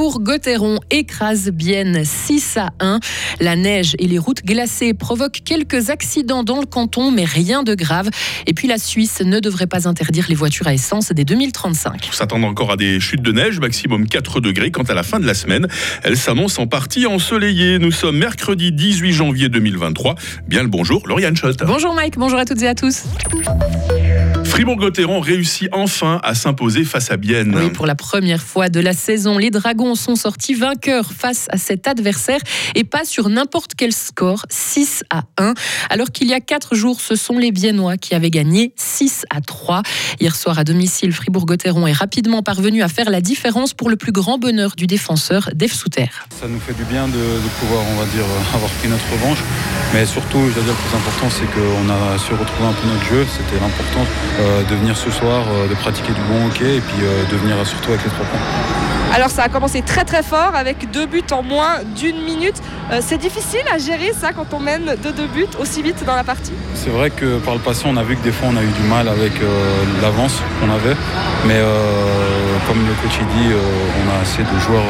Fribourg-Gotteron écrase Bienne 6 à 1. La neige et les routes glacées provoquent quelques accidents dans le canton, mais rien de grave. Et puis la Suisse ne devrait pas interdire les voitures à essence dès 2035. On s'attend encore à des chutes de neige, maximum 4 degrés. Quant à la fin de la semaine, elle s'annonce en partie ensoleillée. Nous sommes mercredi 18 janvier 2023. Bien le bonjour, Lauriane Schott. Bonjour Mike, bonjour à toutes et à tous. Fribourg-Gotteron réussit enfin à s'imposer face à Bienne. Oui, pour la première fois de la saison, les Dragons sont sortis vainqueurs face à cet adversaire et pas sur n'importe quel score, 6 à 1. Alors qu'il y a 4 jours, ce sont les Biennois qui avaient gagné 6 à 3. Hier soir à domicile, Fribourg-Gotteron est rapidement parvenu à faire la différence pour le plus grand bonheur du défenseur Dave Souter. Ça nous fait du bien de, de, pouvoir, on va dire, avoir pris notre revanche. Mais surtout, je veux dire, le plus important, c'est qu'on a su retrouver un peu notre jeu. C'était l'important de venir ce soir, euh, de pratiquer du bon hockey et puis euh, de venir surtout avec les trois points. Alors ça a commencé très très fort avec deux buts en moins d'une minute. Euh, c'est difficile à gérer ça quand on mène de deux buts aussi vite dans la partie C'est vrai que par le passé on a vu que des fois on a eu du mal avec euh, l'avance qu'on avait. Mais euh, comme le coach dit, on a assez de joueurs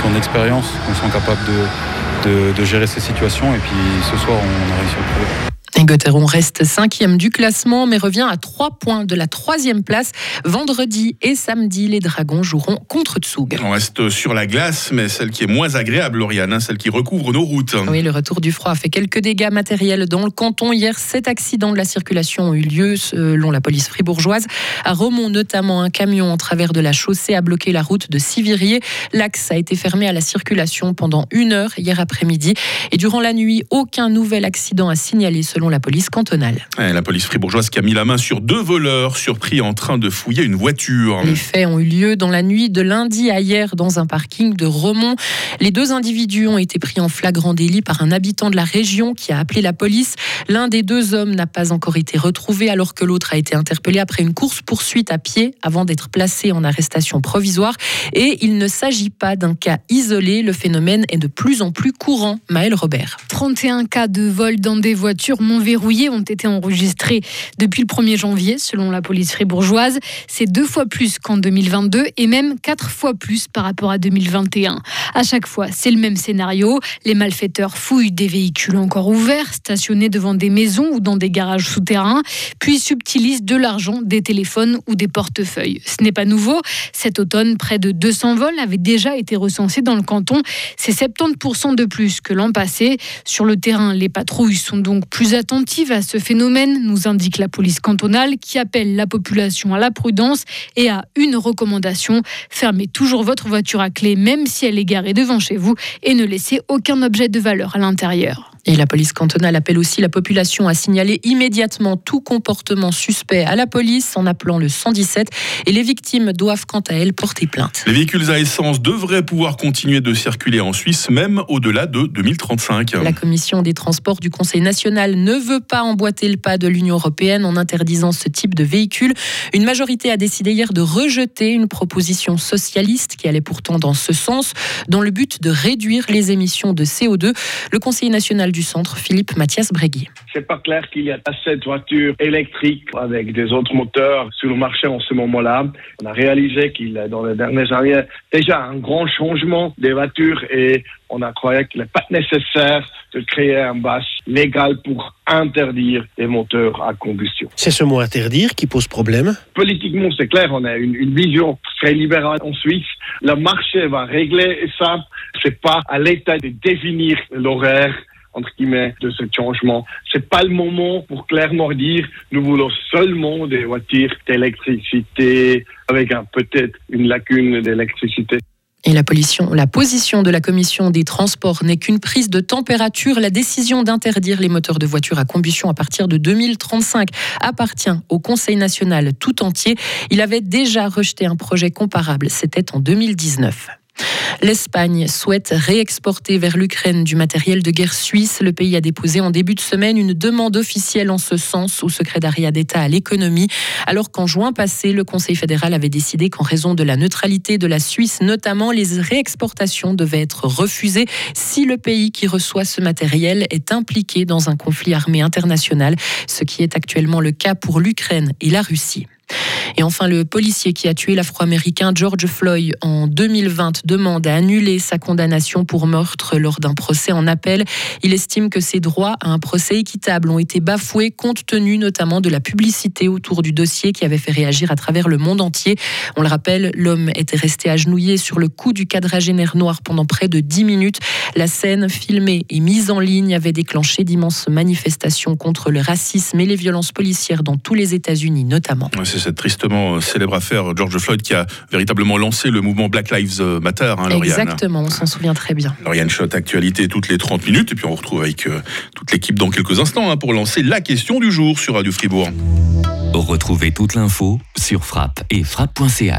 qui ont d'expérience, qui sont capables de, de, de, gérer ces situations. Et puis ce soir on a réussi à le prouver. Gotteron reste cinquième du classement, mais revient à trois points de la troisième place. Vendredi et samedi, les Dragons joueront contre Tsug. On reste sur la glace, mais celle qui est moins agréable, Lauriane, hein, celle qui recouvre nos routes. Oui, le retour du froid a fait quelques dégâts matériels dans le canton. Hier, sept accidents de la circulation ont eu lieu, selon la police fribourgeoise. À Romont, notamment, un camion en travers de la chaussée a bloqué la route de Sivirier. L'axe a été fermé à la circulation pendant une heure hier après-midi. Et durant la nuit, aucun nouvel accident à signaler, selon la police cantonale. la police fribourgeoise qui a mis la main sur deux voleurs surpris en train de fouiller une voiture. Les faits ont eu lieu dans la nuit de lundi à hier dans un parking de Romont. Les deux individus ont été pris en flagrant délit par un habitant de la région qui a appelé la police. L'un des deux hommes n'a pas encore été retrouvé alors que l'autre a été interpellé après une course-poursuite à pied avant d'être placé en arrestation provisoire. Et il ne s'agit pas d'un cas isolé. Le phénomène est de plus en plus courant. Maël Robert. 31 cas de vol dans des voitures verrouillés ont été enregistrés depuis le 1er janvier, selon la police fribourgeoise. C'est deux fois plus qu'en 2022 et même quatre fois plus par rapport à 2021. À chaque fois, c'est le même scénario. Les malfaiteurs fouillent des véhicules encore ouverts, stationnés devant des maisons ou dans des garages souterrains, puis subtilisent de l'argent, des téléphones ou des portefeuilles. Ce n'est pas nouveau. Cet automne, près de 200 vols avaient déjà été recensés dans le canton. C'est 70% de plus que l'an passé. Sur le terrain, les patrouilles sont donc plus attentive à ce phénomène, nous indique la police cantonale qui appelle la population à la prudence et à une recommandation. Fermez toujours votre voiture à clé même si elle est garée devant chez vous et ne laissez aucun objet de valeur à l'intérieur. Et la police cantonale appelle aussi la population à signaler immédiatement tout comportement suspect à la police en appelant le 117 et les victimes doivent quant à elles porter plainte. Les véhicules à essence devraient pouvoir continuer de circuler en Suisse même au-delà de 2035. La commission des transports du Conseil national ne veut pas emboîter le pas de l'Union européenne en interdisant ce type de véhicule. Une majorité a décidé hier de rejeter une proposition socialiste qui allait pourtant dans ce sens dans le but de réduire les émissions de CO2. Le Conseil national du centre, Philippe Mathias Bréguy. C'est pas clair qu'il y a assez de voitures électriques avec des autres moteurs sur le marché en ce moment-là. On a réalisé qu'il y a dans les dernières années déjà un grand changement des voitures et on a croyé qu'il n'est pas nécessaire de créer un base légal pour interdire les moteurs à combustion. C'est ce mot interdire qui pose problème Politiquement, c'est clair, on a une, une, vision très libérale en Suisse. Le marché va régler ça. C'est pas à l'État de définir l'horaire entre guillemets, de ce changement. C'est pas le moment pour clairement dire nous voulons seulement des voitures d'électricité avec peut-être une lacune d'électricité. Et la, position, la position de la commission des transports n'est qu'une prise de température. La décision d'interdire les moteurs de voitures à combustion à partir de 2035 appartient au Conseil national tout entier. Il avait déjà rejeté un projet comparable. C'était en 2019. L'Espagne souhaite réexporter vers l'Ukraine du matériel de guerre suisse. Le pays a déposé en début de semaine une demande officielle en ce sens au secrétariat d'État à l'économie, alors qu'en juin passé, le Conseil fédéral avait décidé qu'en raison de la neutralité de la Suisse, notamment, les réexportations devaient être refusées si le pays qui reçoit ce matériel est impliqué dans un conflit armé international, ce qui est actuellement le cas pour l'Ukraine et la Russie. Et enfin, le policier qui a tué l'Afro-Américain George Floyd en 2020 demande à annuler sa condamnation pour meurtre lors d'un procès en appel. Il estime que ses droits à un procès équitable ont été bafoués compte tenu notamment de la publicité autour du dossier qui avait fait réagir à travers le monde entier. On le rappelle, l'homme était resté agenouillé sur le cou du quadragénaire noir pendant près de 10 minutes. La scène, filmée et mise en ligne, avait déclenché d'immenses manifestations contre le racisme et les violences policières dans tous les États-Unis notamment. Cette tristement célèbre affaire George Floyd qui a véritablement lancé le mouvement Black Lives Matter. Hein, Exactement, on s'en souvient très bien. Lauriane Schott, actualité toutes les 30 minutes et puis on retrouve avec euh, toute l'équipe dans quelques instants hein, pour lancer la question du jour sur Radio Fribourg. Retrouvez toute l'info sur frappe et frappe.ch.